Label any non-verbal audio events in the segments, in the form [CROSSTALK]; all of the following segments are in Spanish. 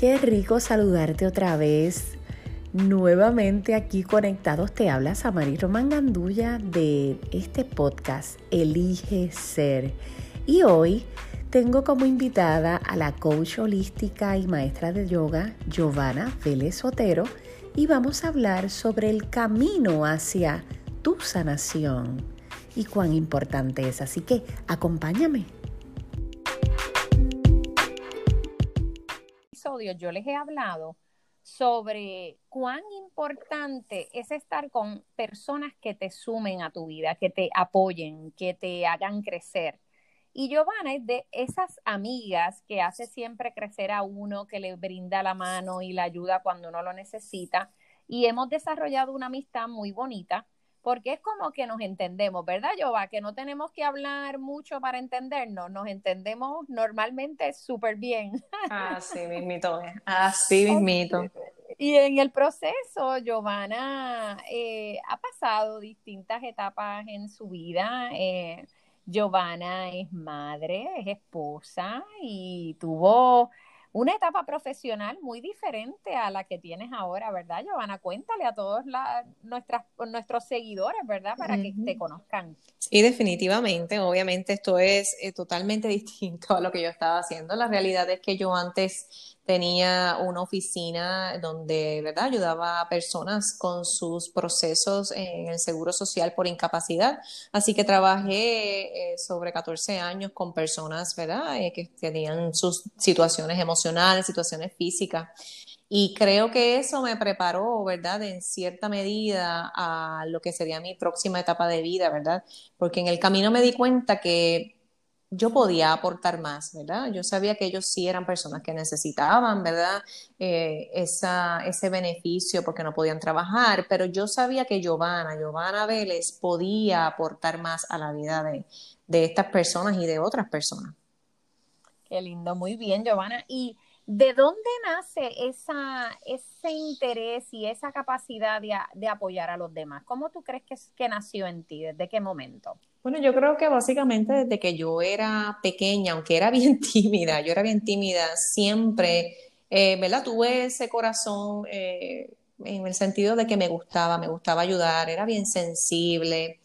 Qué rico saludarte otra vez. Nuevamente aquí conectados te habla Samari Román Gandulla de este podcast Elige Ser. Y hoy tengo como invitada a la coach holística y maestra de yoga Giovanna Vélez Otero y vamos a hablar sobre el camino hacia tu sanación y cuán importante es. Así que acompáñame. Yo les he hablado sobre cuán importante es estar con personas que te sumen a tu vida, que te apoyen, que te hagan crecer. Y Giovanna es de esas amigas que hace siempre crecer a uno, que le brinda la mano y la ayuda cuando uno lo necesita. Y hemos desarrollado una amistad muy bonita porque es como que nos entendemos, ¿verdad, Jova? Que no tenemos que hablar mucho para entendernos, nos entendemos normalmente súper bien. [LAUGHS] Así mismito, así mismito. Y en el proceso, Giovanna eh, ha pasado distintas etapas en su vida. Eh, Giovanna es madre, es esposa y tuvo una etapa profesional muy diferente a la que tienes ahora, ¿verdad, Giovanna? Cuéntale a todos la, nuestras, nuestros seguidores, ¿verdad? Para que te conozcan. Sí, definitivamente. Obviamente esto es eh, totalmente [LAUGHS] distinto a lo que yo estaba haciendo. La realidad es que yo antes tenía una oficina donde, ¿verdad?, ayudaba a personas con sus procesos en el seguro social por incapacidad. Así que trabajé eh, sobre 14 años con personas, ¿verdad?, eh, que tenían sus situaciones emocionales, situaciones físicas. Y creo que eso me preparó, ¿verdad?, en cierta medida a lo que sería mi próxima etapa de vida, ¿verdad? Porque en el camino me di cuenta que yo podía aportar más, ¿verdad? Yo sabía que ellos sí eran personas que necesitaban, ¿verdad? Eh, esa, ese beneficio porque no podían trabajar, pero yo sabía que Giovanna, Giovanna Vélez podía aportar más a la vida de, de estas personas y de otras personas. Qué lindo, muy bien, Giovanna. Y ¿De dónde nace ese interés y esa capacidad de, apoyar a los demás? ¿Cómo tú crees que, que nació en ti? ¿Desde qué momento? Bueno, yo creo que básicamente desde que yo era pequeña, aunque era bien [LAUGHS] tímida, yo era bien tímida, siempre, eh, ¿verdad? Tuve ese corazón eh, en el sentido de que me gustaba, me gustaba ayudar, era bien sensible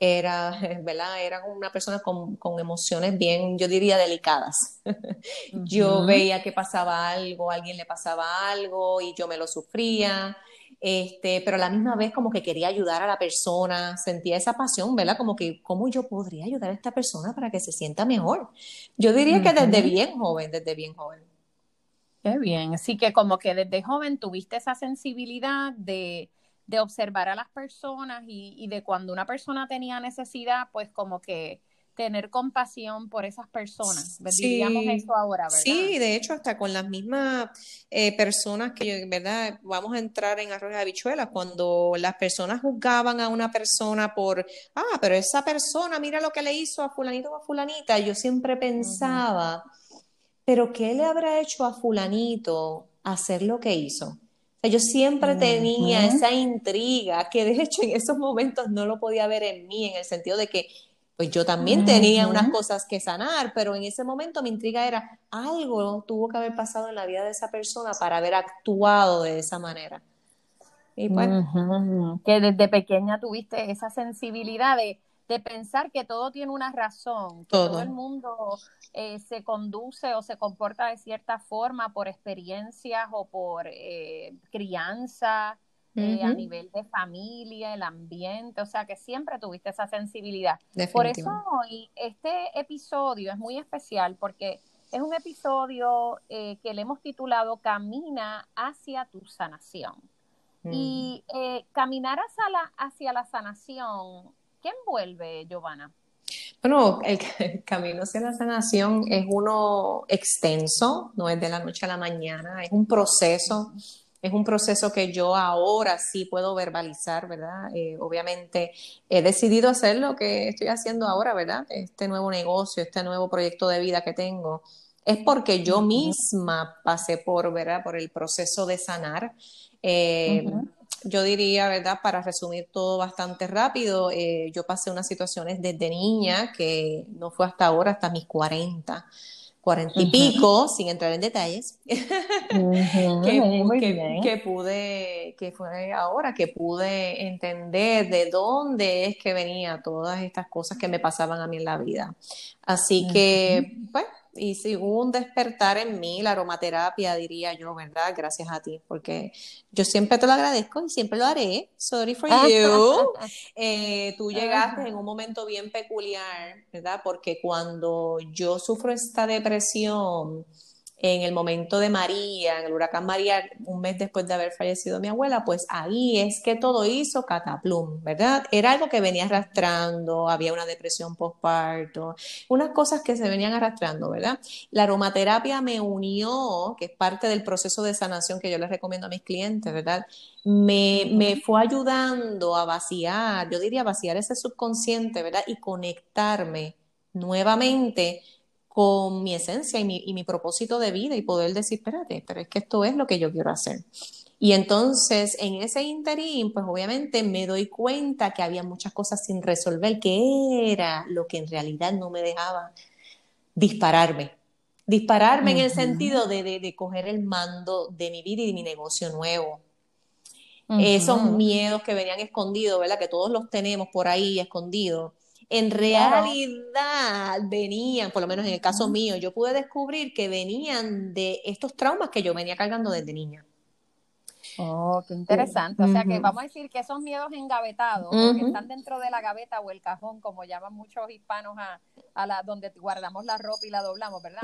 era, [LAUGHS] ¿verdad? Era una persona con, con emociones bien, yo diría, delicadas. [LAUGHS] Yo veía que pasaba algo, a alguien le pasaba algo y yo me lo sufría. Este, pero a la misma vez como que quería ayudar a la persona, sentía esa pasión, ¿verdad? Como que, ¿cómo yo podría ayudar a esta persona para que se sienta mejor? Yo diría que desde bien joven, desde bien joven. Qué bien, así que como que desde joven tuviste esa sensibilidad de, de observar a las personas y, de cuando una persona tenía necesidad, pues como que tener compasión por esas personas. Diríamos eso ahora, ¿verdad? Sí, de hecho, hasta con las mismas eh, personas que, ¿verdad? Vamos a entrar en arroz de habichuelas, cuando las personas juzgaban a una persona por, ah, pero esa persona, mira lo que le hizo a fulanito o a fulanita, yo siempre pensaba, pero ¿qué le habrá hecho a fulanito hacer lo que hizo? Yo siempre tenía esa intriga que de hecho en esos momentos no lo podía ver en mí, en el sentido de que pues yo también tenía unas cosas que sanar, pero en ese momento mi intriga era algo tuvo que haber pasado en la vida de esa persona para haber actuado de esa manera. Y pues, Que desde pequeña tuviste esa sensibilidad de de pensar que todo tiene una razón, que todo, el mundo eh, se conduce o se comporta de cierta forma por experiencias o por eh, crianza eh, a nivel de familia, el ambiente, o sea que siempre tuviste esa sensibilidad. Por eso hoy este episodio es muy especial porque es un episodio que le hemos titulado Camina hacia tu sanación. Y caminar hacia la, hacia la sanación ¿Qué envuelve, Giovanna? Bueno, el, [LAUGHS] camino hacia la sanación es uno extenso, no es de la noche a la mañana, es un proceso, es un proceso que yo ahora sí puedo verbalizar, ¿verdad? Eh, obviamente he decidido hacer lo que estoy haciendo ahora, ¿verdad? Este nuevo negocio, este nuevo proyecto de vida que tengo, es porque yo misma pasé por, ¿verdad? Por el proceso de sanar. Eh, yo diría, ¿verdad? Para resumir todo bastante rápido, eh, yo pasé unas situaciones desde niña que no fue hasta ahora, hasta mis 40, cuarenta y pico, sin entrar en detalles, [LAUGHS] que, pude, que fue ahora que pude entender de dónde es que venía todas estas cosas que me pasaban a mí en la vida. Así que, pues, y si hubo un despertar en mí, la aromaterapia, diría yo, ¿verdad? Gracias a ti, porque yo siempre te lo agradezco y siempre lo haré. Sorry for you. [LAUGHS] Eh, tú llegaste en un momento bien peculiar, ¿verdad? Porque cuando yo sufro esta depresión, en el momento de María, en el huracán María, un mes después de haber fallecido mi abuela, pues ahí es que todo hizo cataplum, ¿verdad? Era algo que venía arrastrando, había una depresión postparto, unas cosas que se venían arrastrando, ¿verdad? La aromaterapia me unió, que es parte del proceso de sanación que yo les recomiendo a mis clientes, ¿verdad? Me, me fue ayudando a vaciar, yo diría vaciar ese subconsciente, ¿verdad? Y conectarme nuevamente con mi esencia y mi, y mi propósito de vida y poder decir, espérate, pero es que esto es lo que yo quiero hacer. Y entonces, en ese interín, pues obviamente me doy cuenta que había muchas cosas sin resolver, que era lo que en realidad no me dejaba dispararme. Dispararme en el sentido de, de, coger el mando de mi vida y de mi negocio nuevo. Esos miedos que venían escondidos, ¿verdad? Que todos los tenemos por ahí escondidos en realidad venían, por lo menos en el caso mío, yo pude descubrir que venían de estos traumas que yo venía cargando desde niña. Oh, qué interesante. O sea que vamos a decir que esos miedos engavetados, que están dentro de la gaveta o el cajón, como llaman muchos hispanos a, a la donde guardamos la ropa y la doblamos, ¿verdad?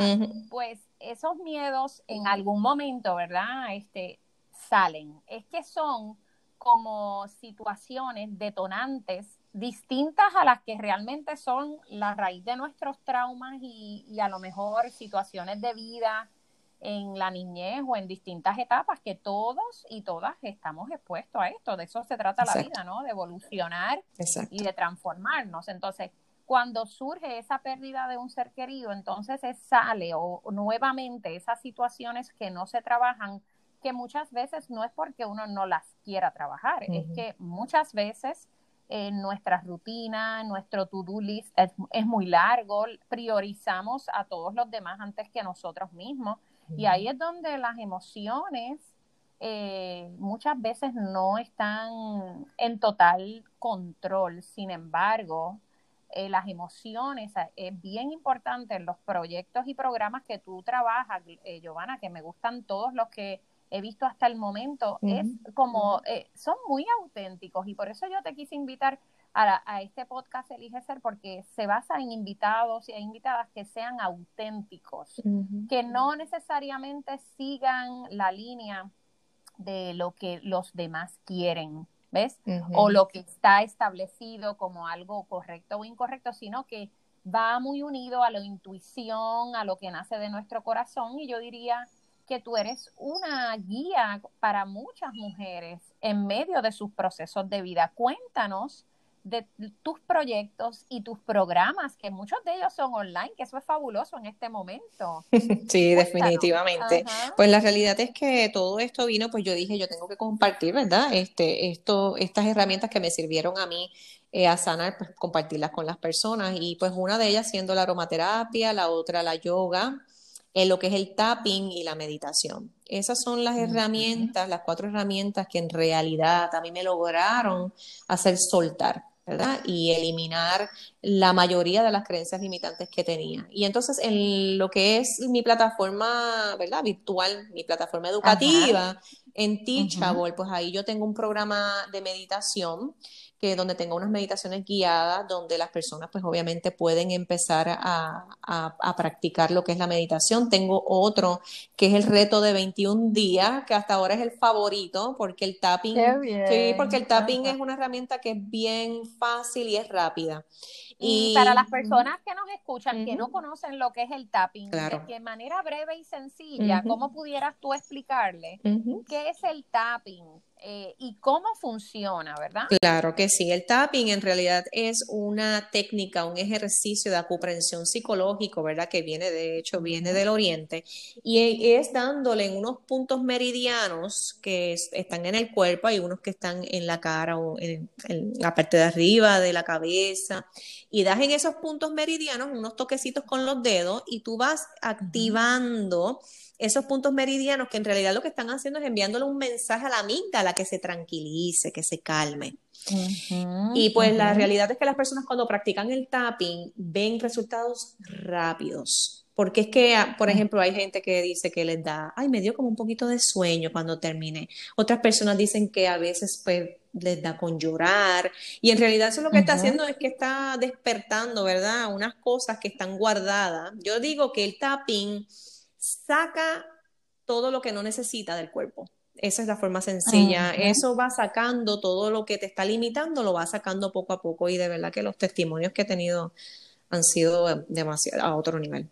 Pues esos miedos en algún momento, ¿verdad? Este salen. Es que son como situaciones detonantes distintas a las que realmente son la raíz de nuestros traumas y, a lo mejor situaciones de vida en la niñez o en distintas etapas que todos y todas estamos expuestos a esto. De eso se trata la vida, ¿no? De evolucionar y de transformarnos. Entonces, cuando surge esa pérdida de un ser querido, entonces sale o, nuevamente esas situaciones que no se trabajan, que muchas veces no es porque uno no las quiera trabajar, es que muchas veces en nuestra rutina, nuestro to-do list es, muy largo, priorizamos a todos los demás antes que nosotros mismos. Y ahí es donde las emociones eh, muchas veces no están en total control. Sin embargo, eh, las emociones eh, es bien importante en los proyectos y programas que tú trabajas, Giovanna, que me gustan todos los que he visto hasta el momento, es como, eh, son muy auténticos. Y por eso yo te quise invitar a, este podcast Elige Ser porque se basa en invitados y invitadas que sean auténticos, que no necesariamente sigan la línea de lo que los demás quieren, ¿ves? O lo que está establecido como algo correcto o incorrecto, sino que va muy unido a la intuición, a lo que nace de nuestro corazón. Y yo diría que tú eres una guía para muchas mujeres en medio de sus procesos de vida. Cuéntanos de tus proyectos y tus programas, que muchos de ellos son online, que eso es fabuloso en este momento. [LAUGHS] Sí, definitivamente. Pues la realidad es que todo esto vino, pues yo dije, yo tengo que compartir, ¿verdad? Este, esto, estas herramientas que me sirvieron a mí eh, a sanar, pues compartirlas con las personas. Y pues una de ellas siendo la aromaterapia, la otra la yoga, en lo que es el tapping y la meditación. Esas son las herramientas, las cuatro herramientas que en realidad a mí me lograron hacer soltar, ¿verdad? Y eliminar la mayoría de las creencias limitantes que tenía. Y entonces en lo que es mi plataforma, ¿verdad? Virtual, mi plataforma educativa, en Teachable, pues ahí yo tengo un programa de meditación que donde tenga unas meditaciones guiadas, donde las personas pues obviamente pueden empezar a, a, practicar lo que es la meditación. Tengo otro que es el reto de 21 días, que hasta ahora es el favorito, porque el tapping, sí, porque el tapping es una herramienta que es bien fácil y es rápida. Y, para las personas que nos escuchan, que no conocen lo que es el tapping, de manera breve y sencilla, ¿cómo pudieras tú explicarle qué es el tapping? Eh, y cómo funciona, ¿verdad? Claro que sí. El tapping en realidad es una técnica, un ejercicio de acupresión psicológico, ¿verdad? Que viene, de hecho, viene del oriente y es dándole en unos puntos meridianos que están en el cuerpo, hay unos que están en la cara o en, la parte de arriba de la cabeza y das en esos puntos meridianos unos toquecitos con los dedos y tú vas activando esos puntos meridianos que en realidad lo que están haciendo es enviándole un mensaje a la amígdala que se tranquilice, que se calme. y pues la realidad es que las personas cuando practican el tapping ven resultados rápidos. Porque es que, ah, por ejemplo, hay gente que dice que les da, ay, me dio como un poquito de sueño cuando terminé. Otras personas dicen que a veces pues les da con llorar. Y en realidad eso lo que está haciendo es que está despertando, ¿verdad? Unas cosas que están guardadas. Yo digo que el tapping saca todo lo que no necesita del cuerpo. Esa es la forma sencilla. Eso va sacando todo lo que te está limitando, lo va sacando poco a poco y de verdad que los testimonios que he tenido han sido demasiado a otro nivel.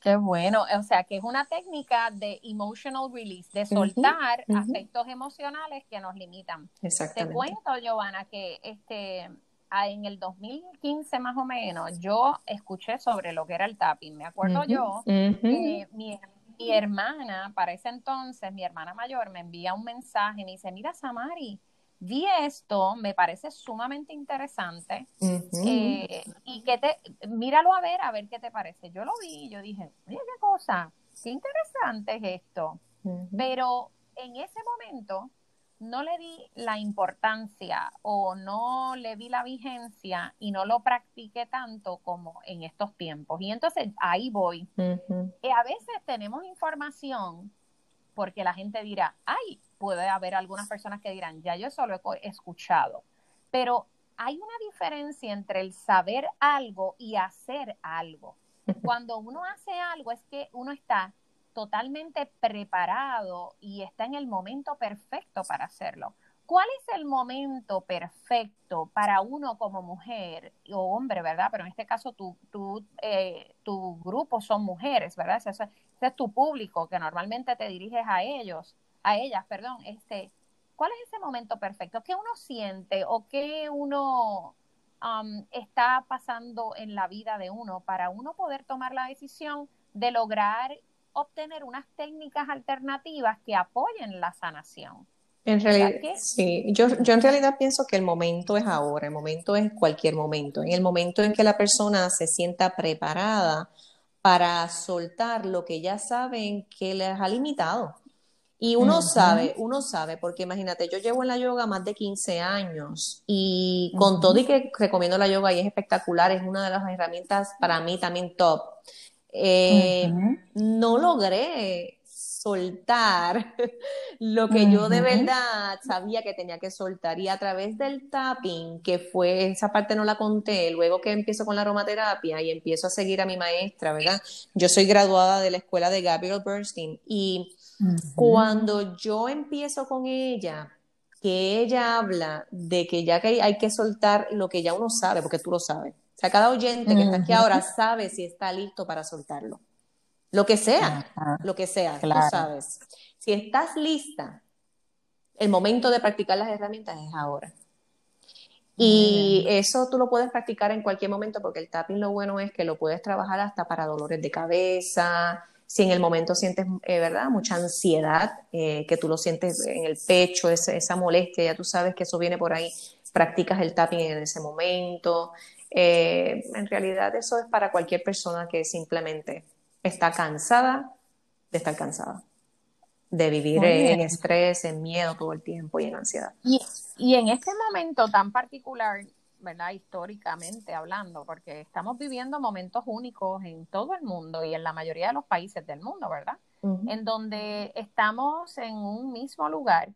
Qué bueno, o sea que es una técnica de emotional release, de soltar aspectos emocionales que nos limitan. Exactamente. Te cuento, Giovanna, que este en el 2015 más o menos, yo escuché sobre lo que era el tapping. Me acuerdo yo que mi, hermana, para ese entonces, mi hermana mayor, me envía un mensaje y me dice, mira, Samari, vi esto, me parece sumamente interesante eh, y que te, míralo a ver, a ver qué te parece. Yo lo vi y yo dije, oye, qué cosa, qué interesante es esto. Pero en ese momento no le di la importancia o no le vi la vigencia y no lo practiqué tanto como en estos tiempos. Y entonces ahí voy. y a veces tenemos información porque la gente dirá, ay, puede haber algunas personas que dirán, ya yo eso lo he escuchado, pero hay una diferencia entre el saber algo y hacer algo. [LAUGHS] Cuando uno hace algo es que uno está totalmente preparado y está en el momento perfecto para hacerlo. ¿Cuál es el momento perfecto para uno como mujer o hombre, verdad? Pero en este caso tu, tu, eh, tu grupo son mujeres, ¿verdad? Ese, es tu público que normalmente te diriges a ellos, a ellas, perdón. Este, ¿Cuál es ese momento perfecto? ¿Qué uno siente o qué uno um, está pasando en la vida de uno para uno poder tomar la decisión de lograr obtener unas técnicas alternativas que apoyen la sanación. En realidad, sí, yo, yo en realidad pienso que el momento es ahora, el momento es cualquier momento, en el momento en que la persona se sienta preparada para soltar lo que ya saben que les ha limitado. Y uno sabe, uno sabe, porque imagínate, yo llevo en la yoga más de 15 años y con todo y que recomiendo la yoga y es espectacular, es una de las herramientas para mí también top. Eh, no logré soltar [LAUGHS] lo que yo de verdad sabía que tenía que soltar. Y a través del tapping, que fue, esa parte no la conté, luego que empiezo con la aromaterapia y empiezo a seguir a mi maestra, ¿verdad? Yo soy graduada de la escuela de Gabriel Bernstein y cuando yo empiezo con ella, que ella habla de que ya que hay que soltar lo que ya uno sabe, porque tú lo sabes sea, cada oyente que está aquí ahora sabe si está listo para soltarlo. Lo que sea, lo que sea, tú sabes. Si estás lista, el momento de practicar las herramientas es ahora. Y eso tú lo puedes practicar en cualquier momento porque el tapping lo bueno es que lo puedes trabajar hasta para dolores de cabeza, si en el momento sientes, eh, ¿verdad? Mucha ansiedad, eh, que tú lo sientes en el pecho, esa, esa molestia, ya tú sabes que eso viene por ahí, practicas el tapping en ese momento. Eh, en realidad eso es para cualquier persona que simplemente está cansada de estar cansada, de vivir en estrés, en miedo todo el tiempo y en ansiedad. Y, y en este momento tan particular, ¿verdad? Históricamente hablando, porque estamos viviendo momentos únicos en todo el mundo y en la mayoría de los países del mundo, ¿verdad? En donde estamos en un mismo lugar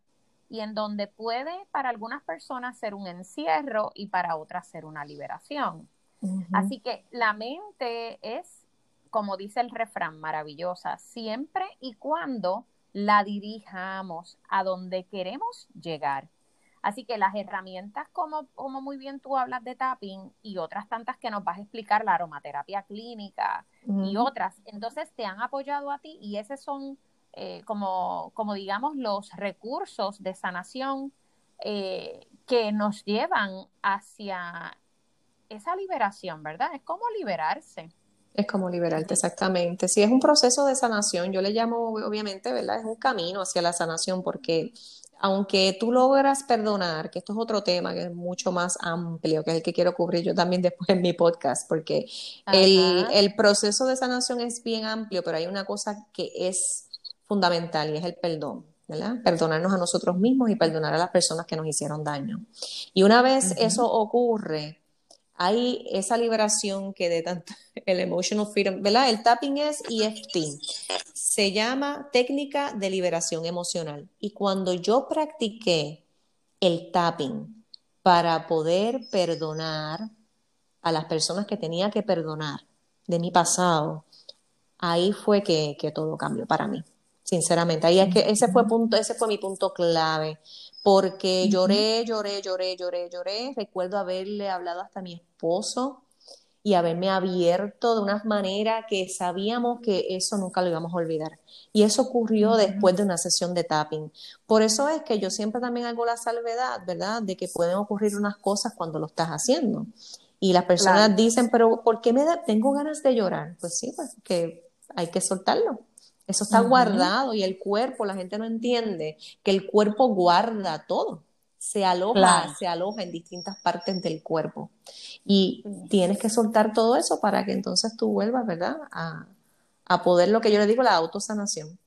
y en donde puede para algunas personas ser un encierro y para otras ser una liberación. Así que la mente es, como dice el refrán, maravillosa, siempre y cuando la dirijamos a donde queremos llegar. Así que las herramientas, como, como muy bien tú hablas de tapping y otras tantas que nos vas a explicar, la aromaterapia clínica y otras, entonces te han apoyado a ti y esos son eh, como, como digamos, los recursos de sanación eh, que nos llevan hacia esa liberación, ¿verdad? Es como liberarse. Es como liberarte, exactamente. Si es un proceso de sanación, yo le llamo, obviamente, ¿verdad? Es un camino hacia la sanación porque aunque tú logras perdonar, que esto es otro tema que es mucho más amplio, que es el que quiero cubrir yo también [LAUGHS] después en mi podcast, porque el, el, proceso de sanación es bien amplio, pero hay una cosa que es fundamental y es el perdón. ¿verdad? Perdonarnos a nosotros mismos y perdonar a las personas que nos hicieron daño. Y una vez eso ocurre, hay esa liberación que de tanto [LAUGHS] el emotional freedom, ¿verdad? El tapping es EFT. Se llama técnica de liberación emocional. Y cuando yo practiqué el tapping para poder perdonar a las personas que tenía que perdonar de mi pasado, ahí fue que, que todo cambió para mí. Sinceramente, ahí es que ese fue punto, ese fue mi punto clave porque lloré, lloré, lloré, lloré, lloré. Recuerdo haberle hablado hasta a mi esposo y haberme abierto de una manera que sabíamos que eso nunca lo íbamos a olvidar. Y eso ocurrió después de una sesión de tapping. Por eso es que yo siempre también hago la salvedad, ¿verdad? De que pueden ocurrir unas cosas cuando lo estás haciendo. Y las personas dicen, pero ¿por qué me tengo ganas de llorar? Pues sí, pues que hay que soltarlo. Eso está guardado y el cuerpo, la gente no entiende que el cuerpo guarda todo. Se aloja, se aloja en distintas partes del cuerpo. Y tienes que soltar todo eso para que entonces tú vuelvas, ¿verdad? A, a poder, lo que yo le digo, la autosanación.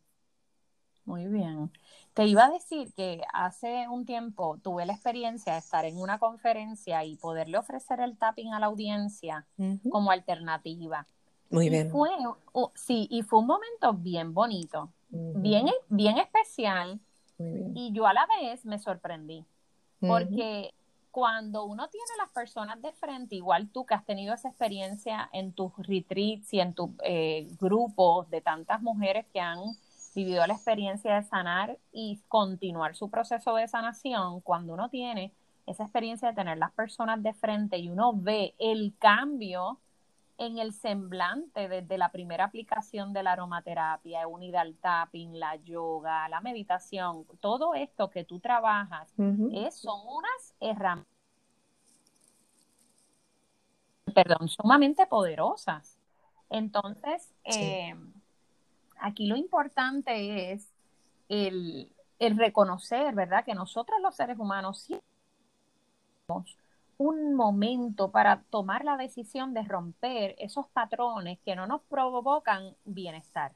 Muy bien. Te iba a decir que hace un tiempo tuve la experiencia de estar en una conferencia y poderle ofrecer el tapping a la audiencia como alternativa. Muy bien. Fue, sí, y fue un momento bien bonito, bien, bien especial. Y yo a la vez me sorprendí, porque cuando uno tiene las personas de frente, igual tú que has tenido esa experiencia en tus retreats y en tus eh, grupos de tantas mujeres que han vivido la experiencia de sanar y continuar su proceso de sanación, cuando uno tiene esa experiencia de tener las personas de frente y uno ve el cambio en el semblante desde la primera aplicación de la aromaterapia, unida al tapping, la yoga, la meditación, todo esto que tú trabajas, es, son unas herramientas, perdón, sumamente poderosas. Entonces, eh, aquí lo importante es el, el, reconocer, ¿verdad? Que nosotros los seres humanos sí un momento para tomar la decisión de romper esos patrones que no nos provocan bienestar,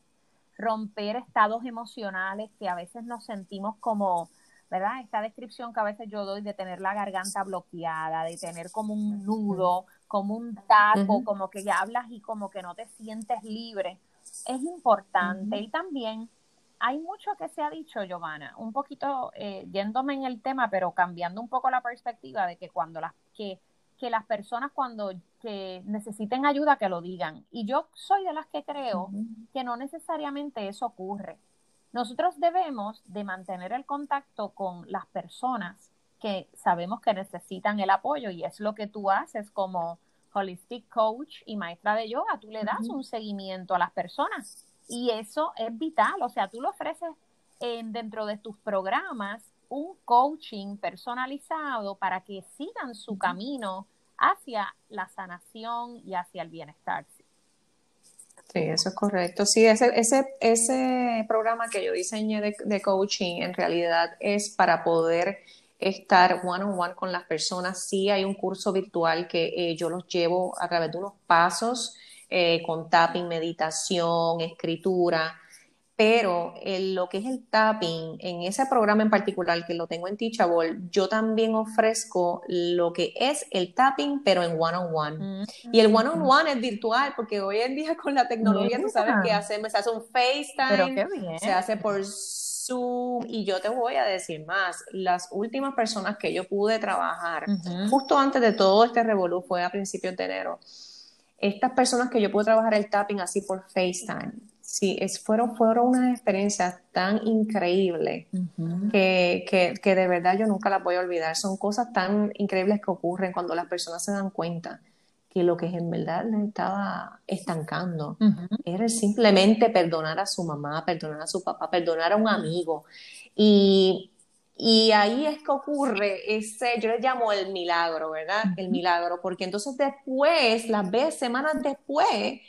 romper estados emocionales que a veces nos sentimos como, ¿verdad? Esta descripción que a veces yo doy de tener la garganta bloqueada, de tener como un nudo, como un taco, como que ya hablas y como que no te sientes libre, es importante. Y también hay mucho que se ha dicho, Giovanna, un poquito eh, yéndome en el tema, pero cambiando un poco la perspectiva de que cuando las que, que las personas cuando que necesiten ayuda que lo digan. Y yo soy de las que creo que no necesariamente eso ocurre. Nosotros debemos de mantener el contacto con las personas que sabemos que necesitan el apoyo y es lo que tú haces como holistic coach y maestra de yoga. Tú le das un seguimiento a las personas y eso es vital, o sea, tú lo ofreces en, dentro de tus programas un coaching personalizado para que sigan su camino hacia la sanación y hacia el bienestar. Sí, eso es correcto. Sí, ese, ese, ese programa que yo diseñé de, coaching en realidad es para poder estar one on one con las personas. Sí, hay un curso virtual que eh, yo los llevo a través de unos pasos eh, con tapping, meditación, escritura, pero lo que es el tapping, en ese programa en particular que lo tengo en Teachable, yo también ofrezco lo que es el tapping, pero en one-on-one. Y el one-on-one es virtual, porque hoy en día con la tecnología, tú sabes que hace, se hace un FaceTime, se hace por Zoom, y yo te voy a decir más, las últimas personas que yo pude trabajar, justo antes de todo este revolú, fue a principios de enero, estas personas que yo puedo trabajar el tapping así por FaceTime, sí, es, fueron, fueron unas experiencias tan increíbles que, que, que, de verdad yo nunca las voy a olvidar. Son cosas tan increíbles que ocurren cuando las personas se dan cuenta que lo que en verdad le estaba estancando era simplemente perdonar a su mamá, perdonar a su papá, perdonar a un amigo. Y, y ahí es que ocurre ese, yo le llamo el milagro, ¿verdad? El milagro, porque entonces después, las veces, semanas después,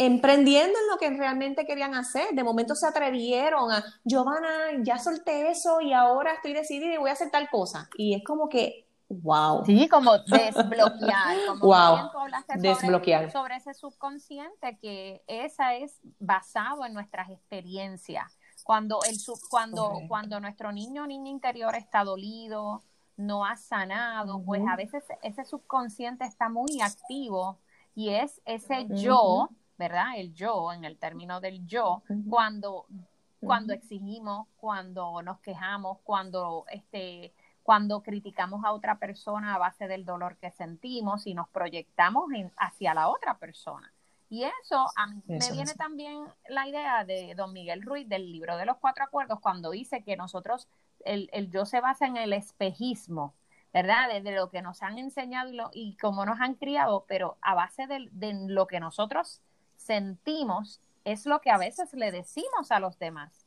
emprendiendo en lo que realmente querían hacer. De momento se atrevieron a, Giovanna, ya solté eso y ahora estoy decidida y voy a hacer tal cosa. Y es como que Wow. Sí, como desbloquear, [LAUGHS] como wow. desbloquear. Sobre, ese subconsciente que esa es basado en nuestras experiencias. Cuando el sub, cuando cuando nuestro niño o niña interior está dolido, no ha sanado, pues a veces ese subconsciente está muy activo y es ese yo, ¿verdad? El yo, en el término del yo, cuando cuando exigimos, cuando nos quejamos, cuando este cuando criticamos a otra persona a base del dolor que sentimos y nos proyectamos hacia la otra persona. Y eso, a mí me viene también la idea de don Miguel Ruiz del libro de los cuatro acuerdos, cuando dice que nosotros, el, yo se basa en el espejismo, ¿verdad? Desde lo que nos han enseñado y, lo, y cómo nos han criado, pero a base de, de lo que nosotros sentimos, es lo que a veces le decimos a los demás.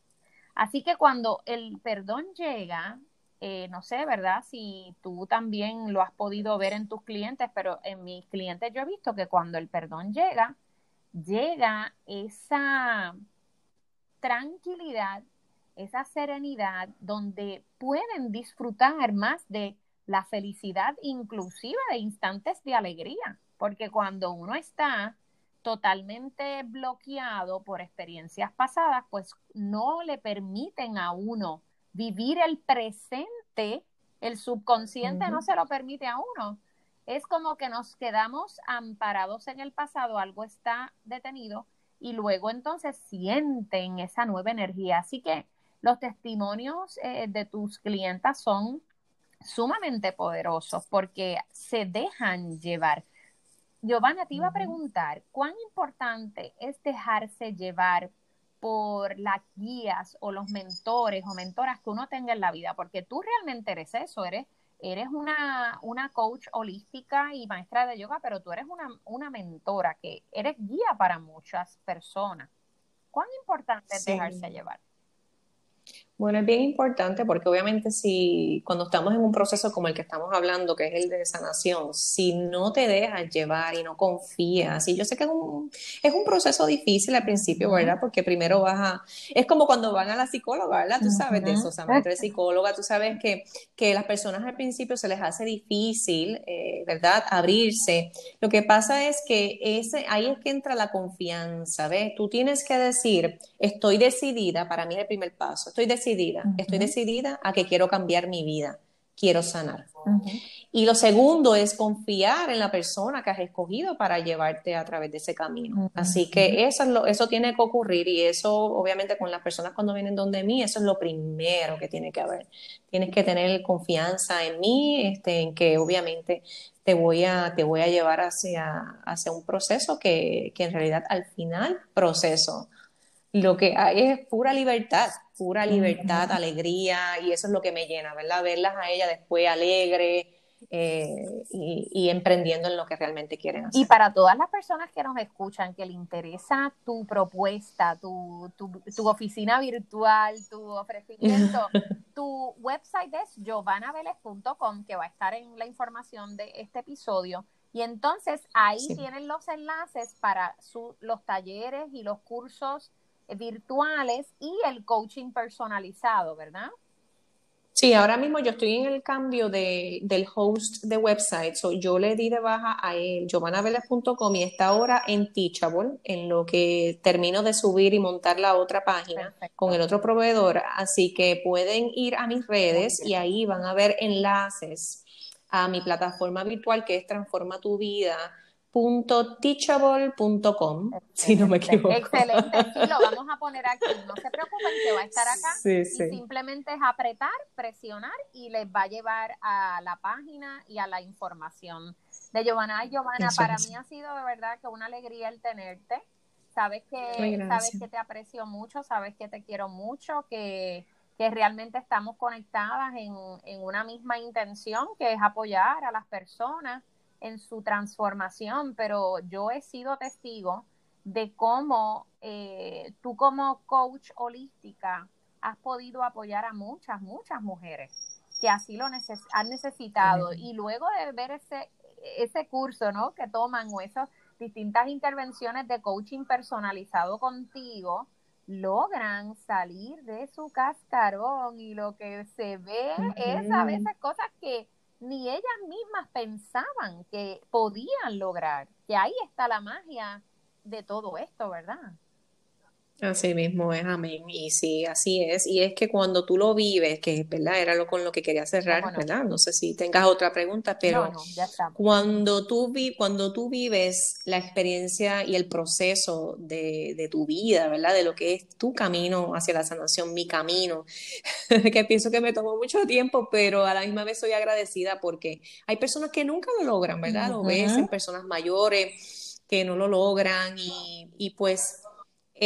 Así que cuando el perdón llega, eh, no sé, ¿verdad? Si tú también lo has podido ver en tus clientes, pero en mis clientes yo he visto que cuando el perdón llega, llega esa tranquilidad, esa serenidad donde pueden disfrutar más de la felicidad, inclusive de instantes de alegría, porque cuando uno está totalmente bloqueado por experiencias pasadas, pues no le permiten a uno vivir el presente, el subconsciente no se lo permite a uno. Es como que nos quedamos amparados en el pasado, algo está detenido y luego entonces sienten esa nueva energía. Así que los testimonios eh, de tus clientas son sumamente poderosos porque se dejan llevar. Giovanna, te iba a preguntar, ¿cuán importante es dejarse llevar por las guías o los mentores o mentoras que uno tenga en la vida, porque tú realmente eres eso, eres, eres una, una coach holística y maestra de yoga, pero tú eres una, una mentora, que eres guía para muchas personas. ¿Cuán importante es dejarse llevar? Bueno, es bien importante porque obviamente si cuando estamos en un proceso como el que estamos hablando, que es el de sanación, si no te dejas llevar y no confías, y yo sé que es un, es un proceso difícil al principio, ¿verdad? Porque primero vas a, es como cuando van a la psicóloga, ¿verdad? Tú sabes de eso, o sea, eres psicóloga, tú sabes que, que las personas al principio se les hace difícil, eh, ¿verdad? Abrirse. Lo que pasa es que ese, ahí es que entra la confianza, ¿ves? Tú tienes que decir, estoy decidida, para mí es el primer paso, estoy decidida decidida, estoy decidida a que quiero cambiar mi vida, quiero sanar. Y lo segundo es confiar en la persona que has escogido para llevarte a través de ese camino. Así que eso, es lo, eso tiene que ocurrir y eso obviamente con las personas cuando vienen donde mí, eso es lo primero que tiene que haber. Tienes que tener confianza en mí, este, en que obviamente te voy a, te voy a llevar hacia, hacia un proceso que, que en realidad al final, proceso, lo que hay es pura libertad, pura libertad, alegría, y eso es lo que me llena, ¿verdad? Verlas a ella después alegre eh, y, emprendiendo en lo que realmente quieren hacer. Y para todas las personas que nos escuchan, que le interesa tu propuesta, tu, tu, oficina virtual, tu ofrecimiento, [LAUGHS] tu website es giovanaveles.com, que va a estar en la información de este episodio. Y entonces ahí tienen los enlaces para su, los talleres y los cursos virtuales y el coaching personalizado, ¿verdad? Sí, ahora mismo yo estoy en el cambio de, del host de website. So yo le di de baja a él, giovanaveles.com, y está ahora en Teachable, en lo que termino de subir y montar la otra página con el otro proveedor. Así que pueden ir a mis redes y ahí van a ver enlaces a mi plataforma virtual que es Transforma tu Vida teachable.com, si no me equivoco. Excelente, sí, lo [LAUGHS] vamos a poner aquí. No se preocupen que va a estar acá. Sí, sí. simplemente es apretar, presionar y les va a llevar a la página y a la información de Giovanna. Ay, Giovanna, para mí ha sido de verdad que una alegría el tenerte. Sabes que, sabes que te aprecio mucho, sabes que te quiero mucho, que, que realmente estamos conectadas en, en una misma intención, que es apoyar a las personas en su transformación, pero yo he sido testigo de cómo eh, tú como coach holística has podido apoyar a muchas, muchas mujeres que así lo han necesitado. Y luego de ver ese, ese curso, ¿no? Que toman o esas distintas intervenciones de coaching personalizado contigo, logran salir de su cascarón y lo que se ve es a veces cosas que ni ellas mismas pensaban que podían lograr, que ahí está la magia de todo esto, ¿verdad? Así mismo es, amén. Y sí, así es. Y es que cuando tú lo vives, que verdad era lo con lo que quería cerrar, ¿verdad? No sé si tengas otra pregunta, pero cuando tú vi, cuando tú vives la experiencia y el proceso de, de, tu vida, ¿verdad? De lo que es tu camino hacia la sanación, mi camino, [LAUGHS] que pienso que me tomó mucho tiempo, pero a la misma vez soy agradecida porque hay personas que nunca lo logran, ¿verdad? Lo ves en personas mayores que no lo logran y, y pues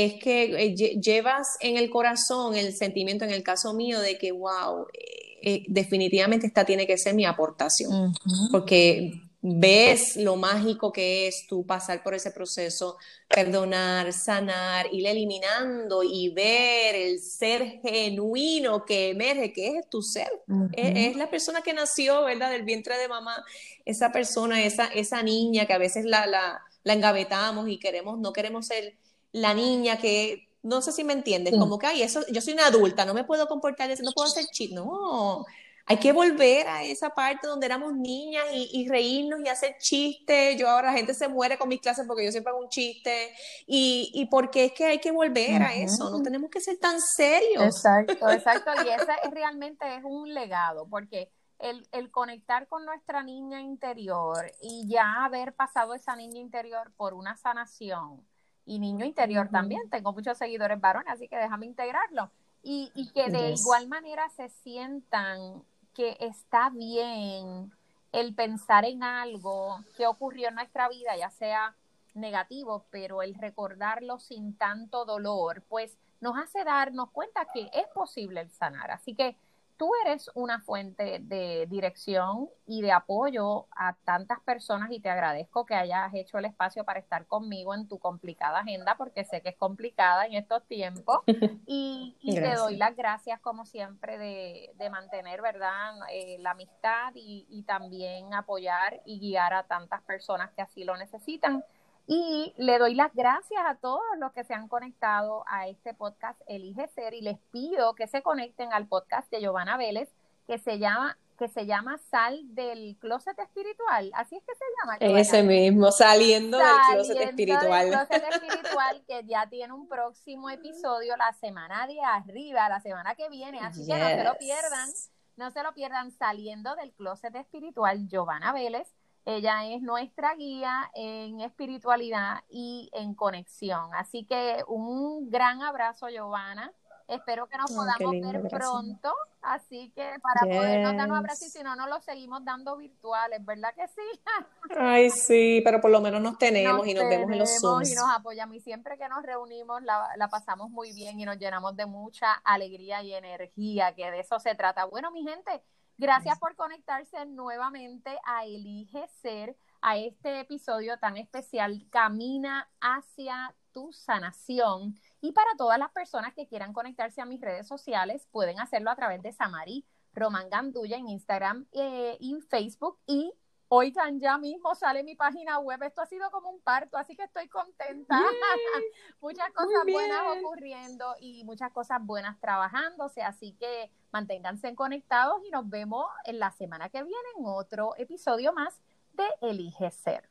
es que eh, llevas en el corazón el sentimiento, en el caso mío, de que, wow, eh, eh, definitivamente esta tiene que ser mi aportación, porque ves lo mágico que es tú pasar por ese proceso, perdonar, sanar, ir eliminando y ver el ser genuino que emerge, que es tu ser. es, la persona que nació, ¿verdad? Del vientre de mamá, esa persona, esa, esa niña que a veces la, la, la engavetamos y queremos, no queremos ser la niña que, no sé si me entiendes, como que, ay, eso, yo soy una adulta, no me puedo comportar, no puedo hacer chiste, no, hay que volver a esa parte donde éramos niñas y, reírnos y hacer chistes. Yo ahora la gente se muere con mis clases porque yo siempre hago un chiste. Y, y porque es que hay que volver a eso, no tenemos que ser tan serios. Exacto, [LAUGHS] exacto. Y ese es, realmente es un legado, porque el, el conectar con nuestra niña interior y ya haber pasado esa niña interior por una sanación y niño interior también. Tengo muchos seguidores varones, así que déjame integrarlo. Y, y que de igual manera se sientan que está bien el pensar en algo que ocurrió en nuestra vida, ya sea negativo, pero el recordarlo sin tanto dolor, pues nos hace darnos cuenta que es posible el sanar. Así que tú eres una fuente de dirección y de apoyo a tantas personas y te agradezco que hayas hecho el espacio para estar conmigo en tu complicada agenda porque sé que es complicada en estos tiempos [LAUGHS] y, te doy las gracias como siempre de, mantener, ¿verdad?, eh, la amistad y, y también apoyar y guiar a tantas personas que así lo necesitan. Y le doy las gracias a todos los que se han conectado a este podcast Elige Ser y les pido que se conecten al podcast de Giovanna Vélez que se llama que se llama Sal del Closet Espiritual. Así es que se llama. Ese mismo, saliendo, del Closet Espiritual. Del closet [LAUGHS] espiritual que ya tiene un próximo episodio la semana de arriba, la semana que viene. Así que no se lo pierdan. No se lo pierdan saliendo del Closet Espiritual, Giovanna Vélez ella es nuestra guía en espiritualidad y en conexión. Así que un gran abrazo, Giovanna. Espero que nos podamos ver pronto. Así que para podernos dar un abrazo y si no, nos lo seguimos dando virtuales, ¿verdad que sí? [LAUGHS] Ay, sí, pero por lo menos nos tenemos y nos vemos en los Zooms. Y nos apoyamos y siempre que nos reunimos la, la pasamos muy bien y nos llenamos de mucha alegría y energía, que de eso se trata. Bueno, mi gente, Gracias por conectarse nuevamente a Elige Ser, a este episodio tan especial, Camina hacia tu sanación. Y para todas las personas que quieran conectarse a mis redes sociales, pueden hacerlo a través de Samari Román Gandulla en Instagram eh, y Facebook y Oigan, ya mismo sale mi página web. Esto ha sido como un parto, así que estoy contenta. [LAUGHS] muchas cosas buenas ocurriendo y muchas cosas buenas trabajándose. Así que manténganse conectados y nos vemos en la semana que viene en otro episodio más de Elige Ser.